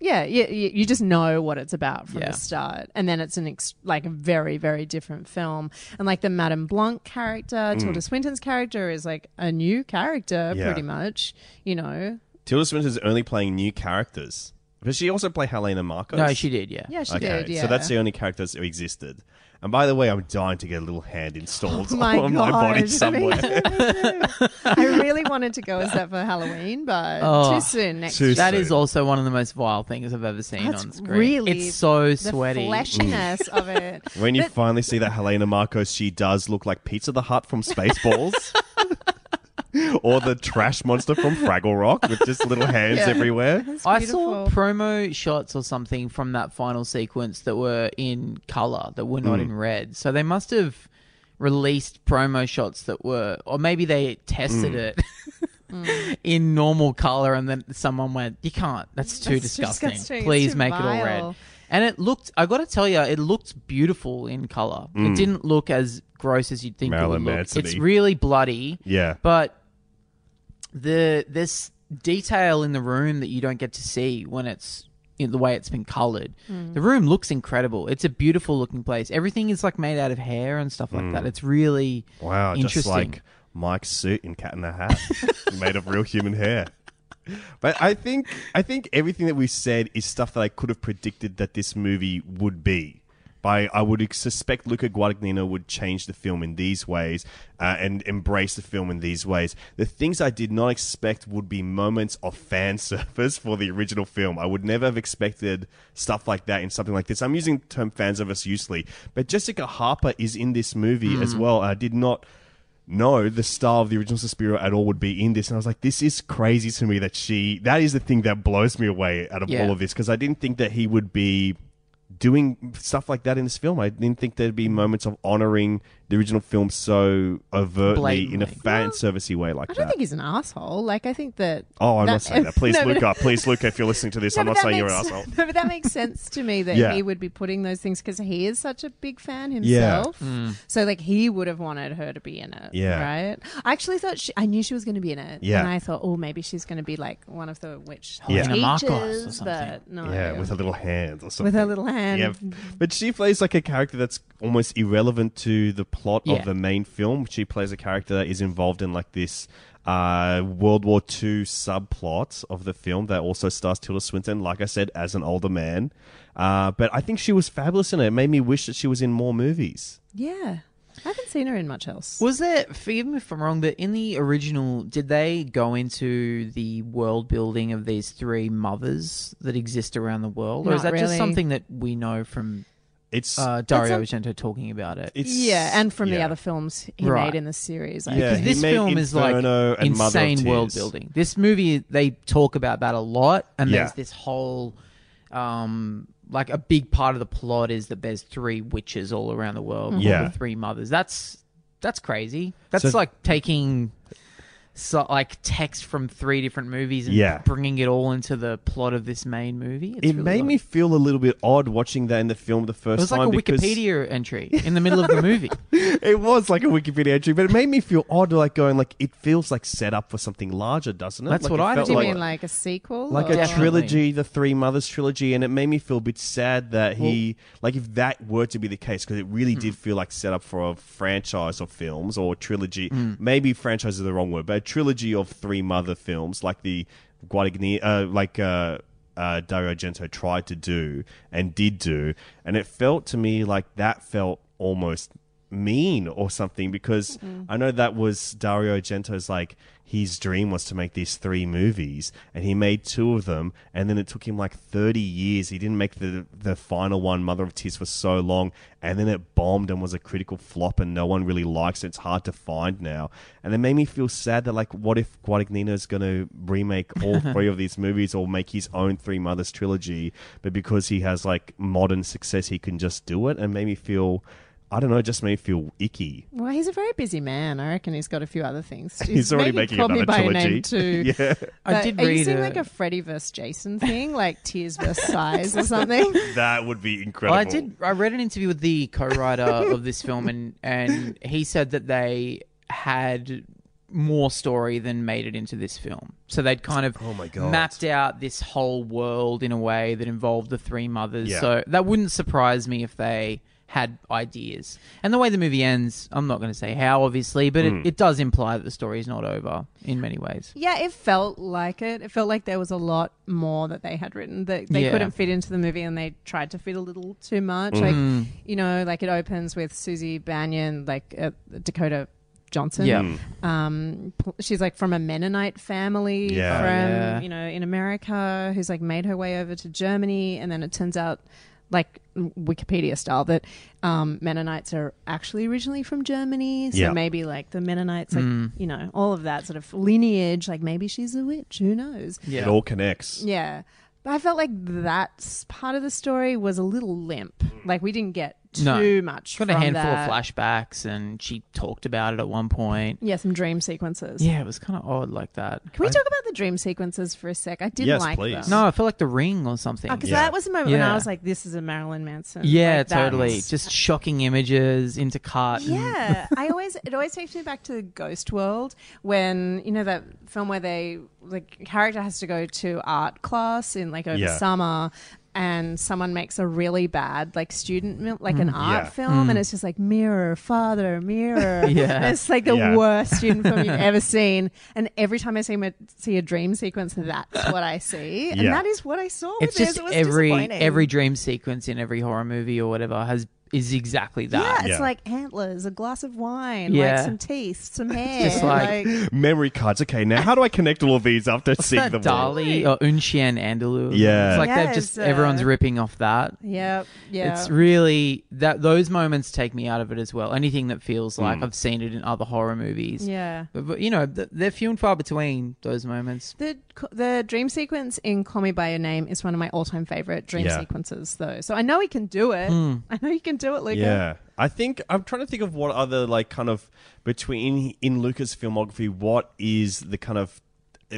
yeah, you, you, you just know what it's about from Yeah. the start, and then it's an ex- like a very very different film, and like the Madame Blanc character, Tilda Swinton's character is like a new character, Mm. Yeah. pretty much. You know, Tilda Swinton's only playing new characters. Does she also play Helena Markos? no, she did. Yeah. yeah, she okay, did. Yeah, so that's the only characters who existed. And by the way, I'm dying to get a little hand installed Oh my on my body God. somewhere. I really wanted to go as that for Halloween, but Oh, too soon next too year. That soon. is also one of the most vile things I've ever seen That's on screen. really it's so sweaty. The sweaty. fleshiness of it. when you But- finally see that Helena Markos, she does look like Pizza the Hut from Spaceballs. or the trash monster from Fraggle Rock with just little hands Yeah. everywhere. I saw promo shots or something from that final sequence that were in color, that were not mm. in red. So they must have released promo shots that were, or maybe they tested Hmm. it mm. in normal color, and then someone went, "You can't. That's too That's disgusting. disgusting. Please too make it all red." And it looked. I got to tell you, it looked beautiful in color. It mm. didn't look as gross as you'd think. Marilyn it would look. Manson-y. It's really bloody. Yeah. But the this detail in the room that you don't get to see when it's in the way it's been colored. Mm. The room looks incredible. It's a beautiful looking place. Everything is like made out of hair and stuff like mm. that. It's really Wow, just like Mike's suit in Cat in the Hat, made of real human hair. But I think I think everything that we've said is stuff that I could have predicted that this movie would be. By I would suspect Luca Guadagnino would change the film in these ways uh, and embrace the film in these ways. The things I did not expect would be moments of fan service for the original film. I would never have expected stuff like that in something like this. I'm using the term fan service loosely, but Jessica Harper is in this movie as well. I did not know the star of the original Suspiria at all would be in this. And I was like, this is crazy to me that she, that is the thing that blows me away out of Yeah. all of this because I didn't think that he would be doing stuff like that in this film. I didn't think there'd be moments of honoring the original film so overtly in a fan servicey way like I don't that. think he's an asshole. Like I think that. Oh, I'm that- not saying that. Please, No, but- Luca. Please, Luca, if you're listening to this, No, I'm but not that saying you're an makes- asshole. No, but that makes sense to me that Yeah. he would be putting those things because he is such a big fan Yeah. himself. Mm. So like he would have wanted her to be in it. Yeah. Right. I actually thought she, I knew she was going to be in it. Yeah. And I thought, oh, maybe she's going to be like one of the witch Yeah. Helena Markos or teachers, something. but no. Yeah, with her little hands or something. With her little hand. Yeah, but she plays like a character that's almost irrelevant to the plot Yeah. of the main film. She plays a character that is involved in like this uh, World War II subplot of the film that also stars Tilda Swinton, like I said, as an older man. Uh, but I think she was fabulous in it. It made me wish that she was in more movies. Yeah. I haven't seen her in much else. Was there, forgive me if I'm wrong, but in the original, did they go into the world building of these three mothers that exist around the world? Or is Not that just something that we know from It's uh, Dario That's Argento talking about it? it's yeah, and from the other films he Right. made in the series. I Yeah, this made film is like Inferno and Mother of insane world building. This movie, they talk about that a lot, and Yeah. there's this whole, um, like a big part of the plot is that there's three witches all around the world, called Yeah. the three mothers. That's that's crazy. That's So- like taking. So, like text from three different movies and Yeah. bringing it all into the plot of this main movie. It's it really made odd. me feel a little bit odd watching that in the film the first It first was like a because Wikipedia entry in the middle of the movie. it was like a Wikipedia entry, but it made me feel odd, like going like it feels like set up for something larger, doesn't it? That's Like, what it I felt Do you like- mean like a sequel? like or- a Definitely. trilogy, the Three Mothers trilogy, and it made me feel a bit sad that he, like, if that were to be the case, because it really Hmm. did feel like set up for a franchise of films or a trilogy. Hmm. Maybe franchise is the wrong word, but a trilogy of Three Mother films, like the Guadagnino, uh, like uh, uh, Dario Argento tried to do and did do, and it felt to me like that felt almost mean or something because I know that was Dario Argento's like his dream was to make these three movies and he made two of them and then it took him like 30 years. He didn't make the the final one Mother of Tears for so long and then it bombed and was a critical flop and no one really likes it. It's hard to find now. And it made me feel sad that like what if Guadagnino is going to remake all three of these movies or make his own Three Mothers trilogy but because he has like modern success he can just do it? And made me feel I don't know, it just made me feel icky. Well, he's a very busy man. I reckon he's got a few other things. He's already maybe making called me another by trilogy. name too. yeah. I did are you read seeing a- like a Freddy versus Jason thing, like Tears versus Size or something? That would be incredible. Well, I did. I read an interview with the co-writer of this film, and and he said that they had more story than made it into this film. So they'd kind of Oh my God. mapped out this whole world in a way that involved the three mothers. Yeah. So that wouldn't surprise me if they had ideas. And the way the movie ends, I'm not going to say how, obviously, but Hmm. it, it does imply that the story is not over in many ways. Yeah, it felt like it. It felt like there was a lot more that they had written that they Yeah. couldn't fit into the movie, and they tried to fit a little too much. Mm. Like, you know, like it opens with Susie Bannion, like uh, Dakota Johnson. Yeah. Mm. Um, she's like from a Mennonite family Yeah. from Yeah. you know in America, who's like made her way over to Germany, and then it turns out. Like Wikipedia style, that um, Mennonites are actually originally from Germany, so Yeah. maybe like the Mennonites, like you know, all of that sort of lineage. Like maybe she's a witch. Who knows? Yeah. It all connects. Yeah. But I felt like that part of the story was a little limp. Like we didn't get too No. much. Got a handful that. of flashbacks, and she talked about it at one point. Yeah, some dream sequences. Yeah, it was kind of odd like that. Can we I- talk about the dream sequences for a sec? I did Yes, like please. them. No, I felt like The Ring or something. Oh, because Yeah. that was the moment when I was like, "This is a Marilyn Manson." yeah, Like, that's- totally. Just shocking images, intercut. and- Yeah, I always it always takes me back to the Ghost World when you know that film where they the character has to go to art class in like over Yeah. summer and someone makes a really bad like student mil- like an mm, art Yeah. film and mm. it's just like mirror father mirror. Yeah. And it's like the Yeah. worst student film you've ever seen. And every time i see, my, see a dream sequence that's what i see. And that is what i saw It's with just It was every every dream sequence in every horror movie or whatever has is exactly that. yeah it's Yeah. like antlers a glass of wine Yeah. like some teeth some hair just like- Memory cards. Okay, now how do I connect all of these after seeing that them all? Dali or Un Chien Andalou. Yeah. It's like they've Yes, just uh, everyone's ripping off that. yeah yeah It's really that those moments take me out of it as well. Anything that feels like Mm. I've seen it in other horror movies. yeah But, but, you know, th- they're few and far between those moments. The the dream sequence in Call Me by Your Name is one of my all time favorite dream Yeah. sequences, though. So I know he can do it. I know he can do it, Luca. Yeah. I think I'm trying to think of what other like kind of between in Luca's filmography what is the kind of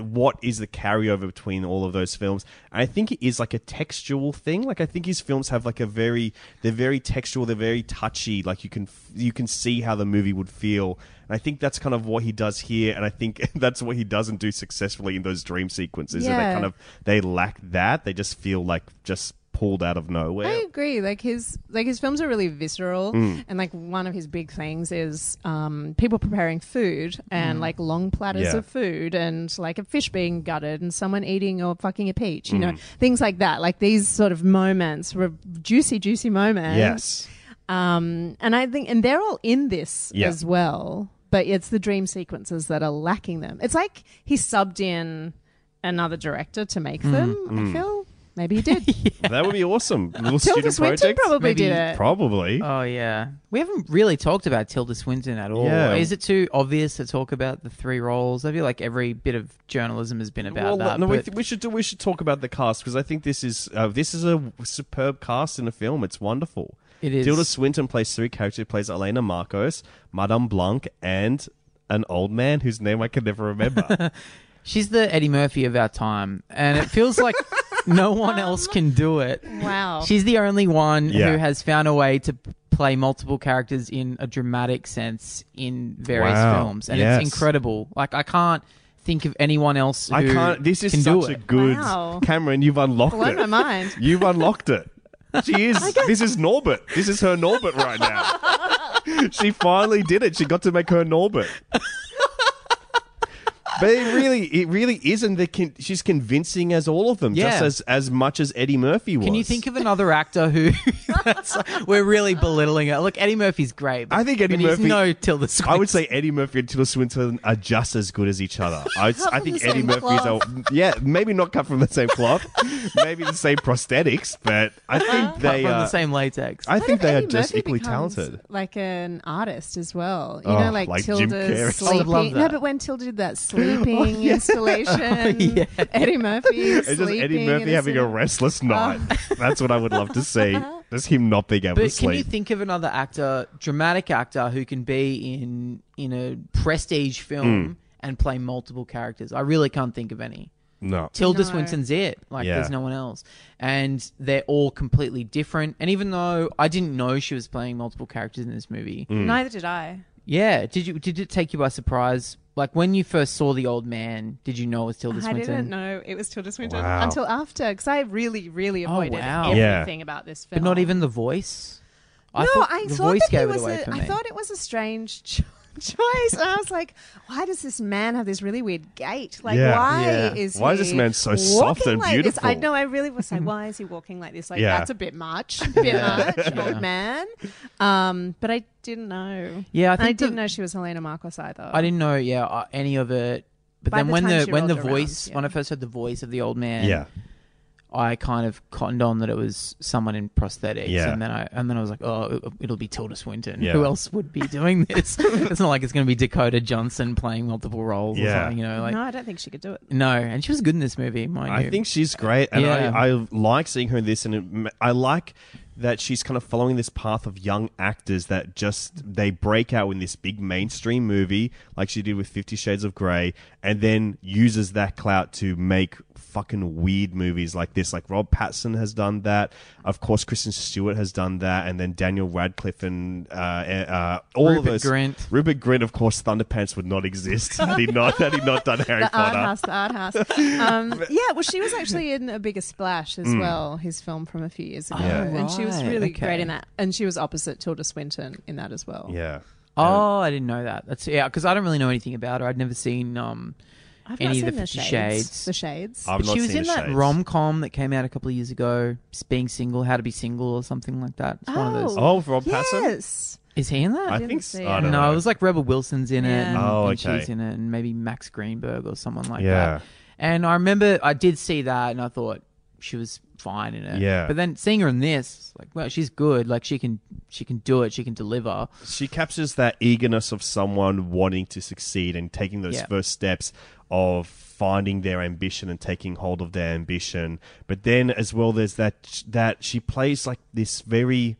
what is the carryover between all of those films? And I think it is like a textual thing. Like I think his films have like a very they're very textual, they're very touchy. Like you can you can see how the movie would feel. And I think that's kind of what he does here, and I think that's what he doesn't do successfully in those dream sequences. Yeah. They kind of they lack that. They just feel like just pulled out of nowhere. I agree. Like his like his films are really visceral, Mm. and like one of his big things is um, people preparing food and like long platters Mm. Yeah. of food and like a fish being gutted and someone eating or fucking a peach. You Mm. know things like that. Like these sort of moments, were juicy, juicy moments. yes. Um, and I think, and they're all in this Yeah. as well, but it's the dream sequences that are lacking them. It's like he subbed in another director to make them. Mm. I feel maybe he did. That would be awesome. Little Tilda student Swinton project. probably Maybe- did it. Probably. Oh yeah, we haven't really talked about Tilda Swinton at all. Yeah. Is it too obvious to talk about the three roles? I feel like every bit of journalism has been about well, that. no, we, but- th- we should do, we should talk about the cast because I think this is uh, this is a superb cast in a film. It's wonderful. It is. Tilda Swinton plays three characters. Plays Elena Markos, Madame Blanc, and an old man whose name I can never remember. She's the Eddie Murphy of our time, and it feels like no one else can do it. Wow. She's the only one Yeah. who has found a way to play multiple characters in a dramatic sense in various Wow. films, and Yes. it's incredible. Like I can't think of anyone else. Who I can't. This is can such a it. good Wow. Cameron. You've unlocked Blown it. my mind. You've unlocked it. She is. this is Norbit. This is her Norbit right now. she finally did it. She got to make her Norbit. But it really, it really isn't. The con- she's convincing as all of them, just as as much as Eddie Murphy was. Can you think of another actor who? that's, we're really belittling it. Look, Eddie Murphy's great. But, I think Eddie but he's Murphy- no Tilda Swinton. I would say Eddie Murphy and Tilda Swinton are just as good as each other. I, I from think the Eddie same Murphy's cloth. a, yeah, maybe not cut from the same cloth, maybe the same prosthetics, but I uh-huh. think they from are. the same latex. I What think if they are Eddie just Murphy equally becomes, talented. Like an artist as well. You Oh, know, like, like Jim Tilda's Carrey. I would love sleeping. No, but when Tilda did that sleeping installation, Yeah. Eddie Murphy is It's just sleeping Eddie Murphy having a restless night. That's what I would love to see. Just him not being able to But can you think of another actor, dramatic actor, who can be in in a prestige film and play multiple characters? I really can't think of any. no. Tilda No. Swinton's it. Like Yeah. there's no one else, and they're all completely different. And even though I didn't know she was playing multiple characters in this movie, Hmm. Neither did I. yeah, did you did it take you by surprise? Like when you first saw the old man, did you know it was Tilda Swinton? I Swinton? didn't know it was Tilda Swinton Wow. until after, because I really, really Oh, avoided wow. Yeah. everything about this film. but not even the voice. I no, I the thought voice that he it was away a, I thought it was a strange cho- choice, and I was like, "Why does this man have this really weird gait? Like, Yeah. why Yeah. is Why is he this man so soft and like This? I beautiful? know. I really was like, why is he walking like this? Like, Yeah. that's a bit much, a bit much, old man. Um, but I didn't know. Yeah, I And I think the- didn't know she was Helena Markos either. I didn't know, yeah, uh, any of it. But By then the when time the she when the rolled voice, around, when I first heard the voice of the old man, Yeah. I kind of cottoned on that it was someone in prosthetics, Yeah. and then I and then I was like, oh, it- it'll be Tilda Swinton. Yeah. Who else would be doing this? it's not like it's going to be Dakota Johnson playing multiple roles or Yeah. something, you know, like no, I don't think she could do it. no. And she was good in this movie, mind I you. think she's great, and Yeah. I, I like seeing her in this, and it, m- I like that she's kind of following this path of young actors that just they break out in this big mainstream movie, like she did with Fifty Shades of Grey, and then uses that clout to make fucking weird movies like this. Like Rob Pattinson has done that. Of course, Kristen Stewart has done that, and then Daniel Radcliffe and uh, uh, all of Rupert those. Grint. Rupert Grint, of course, Thunderpants would not exist had he not had he not done Harry the art house, the art house. Um, yeah, well, she was actually in a bigger splash as well. His film from a few years ago, Mm. Yeah. and she was really okay. great in that. And she was opposite Tilda Swinton in that as well. Yeah. Oh, I didn't know that. That's yeah, because I don't really know anything about her. I'd never seen um, I've any not of the seen Fifty Shades. Shades. The Shades. I've but not she was seen in The that Shades. rom com that came out a couple of years ago, being single, how to be single, or something like that. It's one of those. Oh, Rob oh, Pattinson. yes. Is he in that? I didn't think see so. it. I don't no, know. it was like Rebel Wilson's in it, Yeah. and, Oh, and okay. she's in it, and maybe Max Greenberg or someone like Yeah. that. And I remember I did see that, and I thought she was fine in it. Yeah. But then seeing her in this, like, well, she's good. Like she can, she can do it. She can deliver. she captures that eagerness of someone wanting to succeed and taking those Yeah. first steps of finding their ambition and taking hold of their ambition. But then as well, there's that that she plays like this very,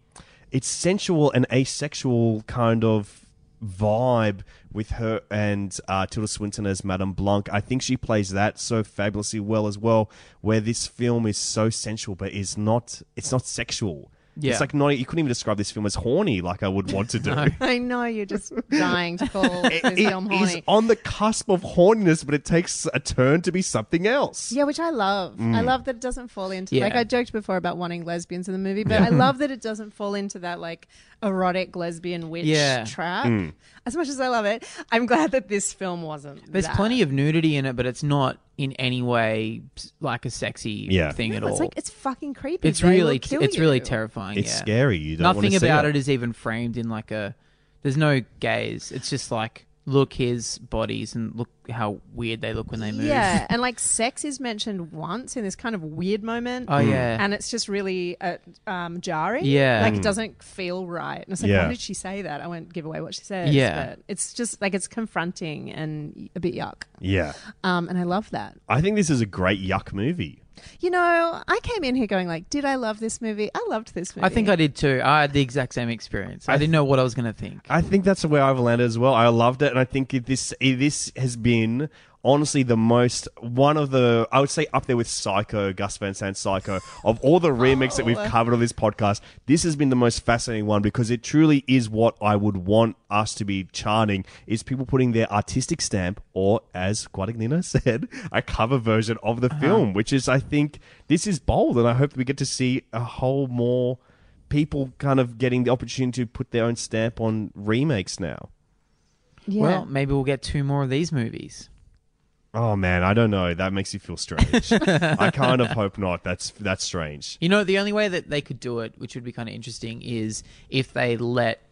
it's sensual and asexual kind of vibe with her and uh, Tilda Swinton as Madame Blanc. I think she plays that so fabulously well as well. Where this film is so sensual, but is not. It's not sexual. Yeah. It's like not. You couldn't even describe this film as horny, like I would want to do. I know you're just dying to call this It film is horny. on the cusp of horniness, but it takes a turn to be something else. Yeah, which I love. I Mm. love that it doesn't fall into Yeah. like I joked before about wanting lesbians in the movie, but I love that it doesn't fall into that like erotic lesbian witch Yeah. trap. Mm. As much as I love it, I'm glad that this film wasn't. There's that. plenty of nudity in it, but it's not in any way like a sexy Yeah. thing at No, all. it's like it's fucking creepy. It's They will really, kill it's really you. terrifying. It's yeah. scary. You don't Nothing wanna see about it. it is even framed in like a. There's no gaze. It's just like look his bodies and look how weird they look when they move. Yeah, and like sex is mentioned once in this kind of weird moment. Oh yeah. And it's just really uh, um, jarring. Yeah. Like Mm. it doesn't feel right. And it's like, Yeah. why did she say that? I won't give away what she says. Yeah. But it's just like it's confronting and a bit yuck. Yeah. Um, and I love that. I think this is a great yuck movie. You know, I came in here going like, did I love this movie? I loved this movie. I think I did too. I had the exact same experience. I, I didn't know what I was going to think. I think that's where I've landed as well. I loved it, and I think this this has been honestly the most one of the I would say up there with Psycho, Gus Van Sant Psycho of all the remakes that we've Oh. covered on this podcast. This has been the most fascinating one because it truly is what I would want us to be charting is people putting their artistic stamp or as Guadagnino said, a cover version of the uh-huh. film, which is I think this is bold and I hope we get to see a whole more people kind of getting the opportunity to put their own stamp on remakes now. Yeah. Well, maybe we'll get two more of these movies. Oh man, I don't know. That makes you feel strange. I kind of hope not. That's that's strange. You know, the only way that they could do it, which would be kind of interesting, is if they let,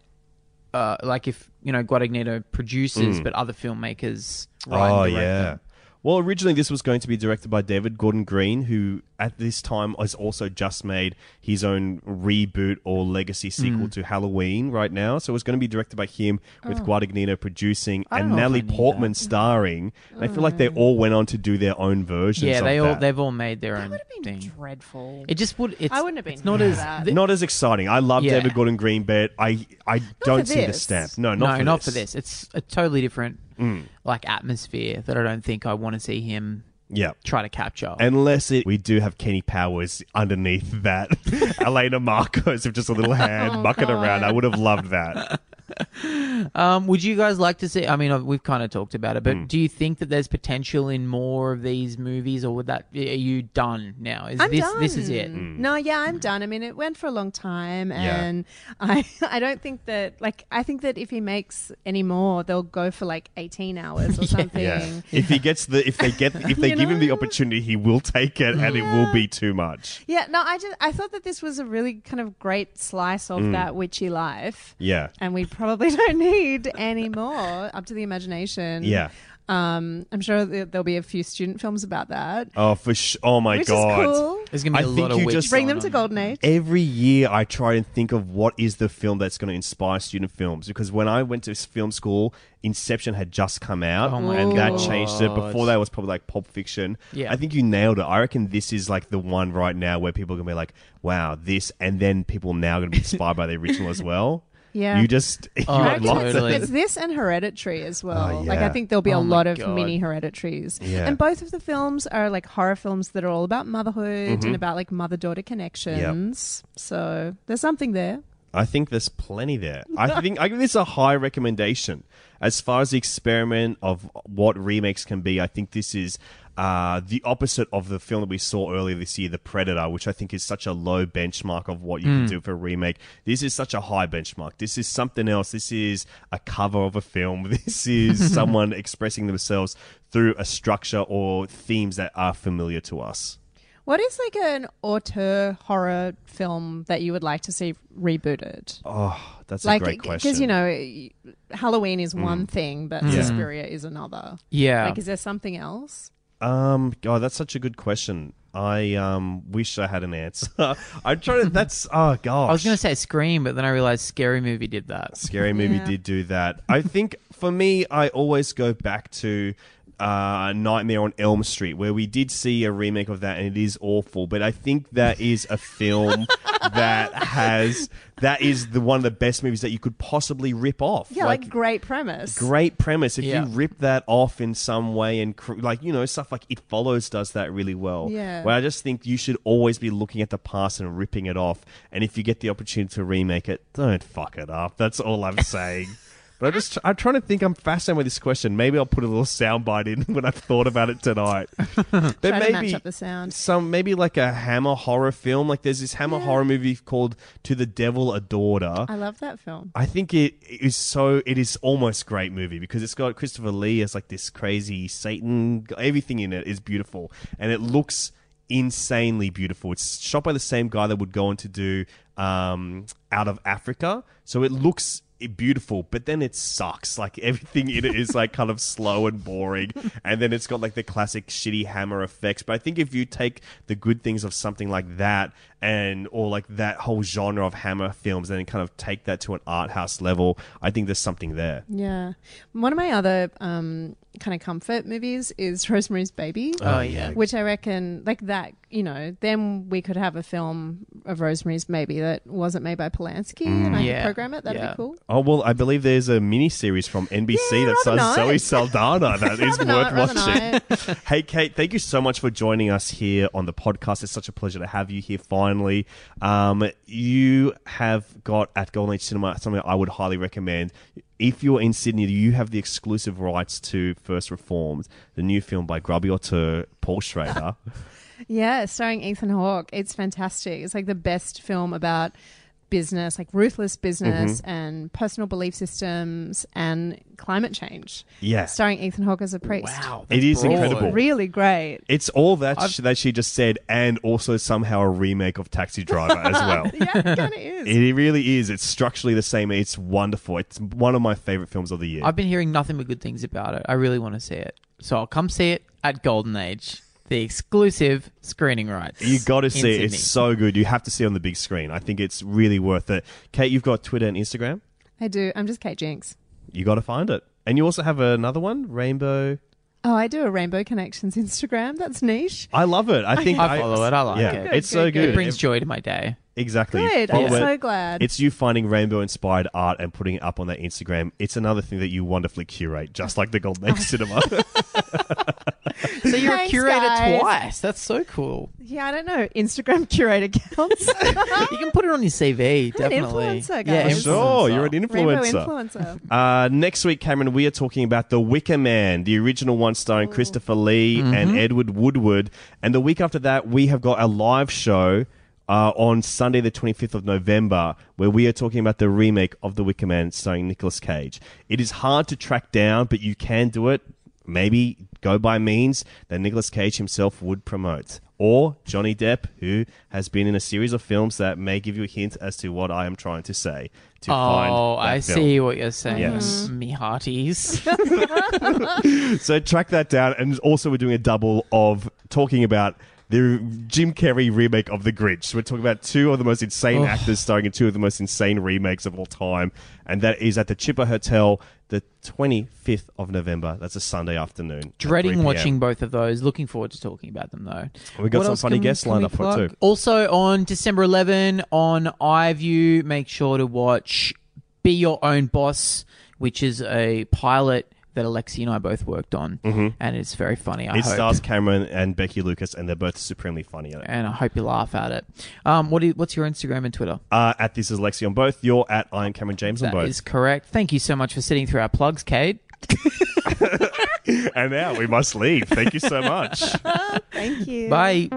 uh, like if you know Guadagnino produces, but other filmmakers write oh and direct yeah. them. Well, originally this was going to be directed by David Gordon Green, who at this time has also just made his own reboot or legacy sequel Mm. to Halloween right now. So it was going to be directed by him with Guadagnino producing Oh. And don't know if Natalie Portman that. starring. And I feel like they all went on to do their own versions. Yeah, of they all that. they've all made their own would have been thing. dreadful. It just would. It's, I wouldn't have been It's not as that. th- not as exciting. I love Yeah. David Gordon Green, but I I don't for see the stamp. No, not no, for not this. for this. It's a totally different Mm. like atmosphere that I don't think I want to see him Yeah. try to capture. Unless it, we do have Kenny Powers underneath that, Elena Markos with just a little hand Oh, mucking God. around. I would have loved that. Um, would you guys like to see? I mean, we've kind of talked about it, Hmm. but do you think that there's potential in more of these movies, or would that are you done now? Is I'm this done. this is it? No, yeah, I'm done. I mean, it went for a long time, Yeah. and I I don't think that like I think that if he makes any more, they'll go for like 18 hours or something. Yeah. If he gets the, if they get, if they You give him the opportunity, he will take it, and it will be too much. Yeah, no, I just I thought that this was a really kind of great slice of Mm. that witchy life. Yeah. And we probably don't need any more up to the imagination. Yeah. Um, I'm sure there- there'll be a few student films about that. Oh, for sh- Oh my which god. is cool. There's gonna be I a think lot of you witch just- Bring them to. Golden Age. Every year, I try and think of what is the film that's going to inspire student films. Because when I went to film school, Inception had just come out, Oh my and that changed it. Before that was probably like Pulp Fiction. Yeah. I think you nailed it. I reckon this is like the one right now where people are going to be like, "Wow, this," and then people now are going to be inspired by the original as well. Yeah. You just you Oh, I got reckon lots it's, totally. it's this and Hereditary as well. Oh, Like I think there'll be Oh a my lot of God. mini Hereditaries. Yeah. And both of the films are like horror films that are all about motherhood Mhm. and about like mother daughter connections. So there's something there. I think there's plenty there. I think I give this a high recommendation. As far as the experiment of what remakes can be, I think this is uh, the opposite of the film that we saw earlier this year, The Predator, which I think is such a low benchmark of what you can do for a remake. This is such a high benchmark. This is something else. This is a cover of a film. This is someone expressing themselves through a structure or themes that are familiar to us. What is like an auteur horror film that you would like to see rebooted? Oh, that's like a great question. because you know Halloween is one Mm. thing, but Yeah. Suspiria is another. Yeah. Like, is there something else? Um, God, that's such a good question. I um wish I had an answer. I'm trying to. That's oh gosh. I was going to say Scream, but then I realized Scary Movie did that. Scary Movie Yeah. did do that. I think for me, I always go back to uh, Nightmare on Elm Street, where we did see a remake of that, and it is awful. But I think that is a film that has that is the one of the best movies that you could possibly rip off. Yeah, like, great premise. Great premise. If Yeah. you rip that off in some way and cr- like you know stuff like It Follows does that really well. Yeah. Where I just think you should always be looking at the past and ripping it off. And if you get the opportunity to remake it, don't fuck it up. That's all I'm saying. But I just I'm trying to think. I'm fascinated with this question. Maybe I'll put a little soundbite in when I've thought about it tonight. but Try to maybe match up the sound. some maybe like a Hammer horror film. Like there's this Hammer horror movie called To the Devil a Daughter. I love that film. I think it is so. It is almost great movie because it's got Christopher Lee as like this crazy Satan. Everything in it is beautiful, and it looks insanely beautiful. It's shot by the same guy that would go on to do um, Out of Africa, so it looks beautiful but then it sucks. Like everything in it is like kind of slow and boring. And then it's got like the classic shitty hammer effects. But i think if you take the good things of something like that and or like that whole genre of hammer films and then kind of take that to an art house level i think there's something there Yeah. One of my other um, kind of comfort movies is Rosemary's Baby. Oh, yeah. Which I reckon, like that, you know, then we could have a film of Rosemary's Baby that wasn't made by Polanski and I Yeah. could program it. That'd Yeah. be cool. Oh well, I believe there's a mini series from NBC Yeah, that rather stars Zoe. Saldana that is not, worth rather watching. hey Kate, thank you so much for joining us here on the podcast. It's such a pleasure to have you here. Finally, um, you have got at Golden Age Cinema something I would highly recommend. If you're in Sydney, you have the exclusive rights to First Reformed, the new film by Grubby Auteur, Paul Schrader. Yeah, starring Ethan Hawke. It's fantastic. It's like the best film about business, like ruthless business Mhm. and personal belief systems and climate change. Yeah. Starring Ethan Hawke as a priest. Wow. It is incredible. Really great. It's all that I've- sh- that she just said, and also somehow a remake of Taxi Driver as well. yeah, it kind of is. It really is. It's structurally the same. It's wonderful. It's one of my favorite films of the year. I've been hearing nothing but good things about it. I really want to see it. So I'll come see it at Golden Age, the exclusive screening rights. you got to see it. It's so good. You have to see it on the big screen. I think it's really worth it. Kate, you've got Twitter and Instagram. I do. I'm just Kate Jinks. You got to find it. And you also have another one, Rainbow. Oh, I do a Rainbow Connections Instagram. That's niche. I love it. I think I follow it. I like yeah, it. It's so good. It brings joy to my day. Exactly. Good. Follow I'm it. so glad. It's you finding rainbow inspired art and putting it up on that Instagram. It's another thing that you wonderfully curate, just like the Golden Age Cinema. So you're Thanks, a curator guys. twice. That's so cool. Yeah, I don't know. Instagram curator counts. you can put it on your CV, I'm an definitely. influencer, Yeah, guys. Sure, you're an Rainbow influencer. influencer. Uh, next week, Cameron, we are talking about The Wicker Man, the original one starring Christopher Lee and Edward Woodward. And the week after that, we have got a live show uh, on Sunday, the 25th of November, where we are talking about the remake of The Wicker Man starring Nicolas Cage. It is hard to track down, but you can do it. Maybe go by means that Nicolas Cage himself would promote. Or Johnny Depp, who has been in a series of films that may give you a hint as to what I am trying to say. To find Oh, I film. see what you're saying. Yes. Me hearties. so track that down, and also we're doing a double of talking about the Jim Carrey remake of The Grinch. So we're talking about two of the most insane Oh. actors starring in two of the most insane remakes of all time, and that is at the Chippo Hotel, the 25th of November. That's a Sunday afternoon. Dreading watching both of those. Looking forward to talking about them though. We got What some funny can- guests lined up for it too. Also on December 11 on iView, make sure to watch Be Your Own Boss, which is a pilot that Alexei and I both worked on, and it's very funny. I It hope. stars Cameron and Becky Lucas, and they're both supremely funny in it. and I hope you laugh at it. Um, what do you, what's your Instagram and Twitter? Uh, at this is Alexei on both. You're at I am Cameron James on That both. is correct. Thank you so much for sitting through our plugs, Kate. And now we must leave. Thank you so much. Thank you. Bye.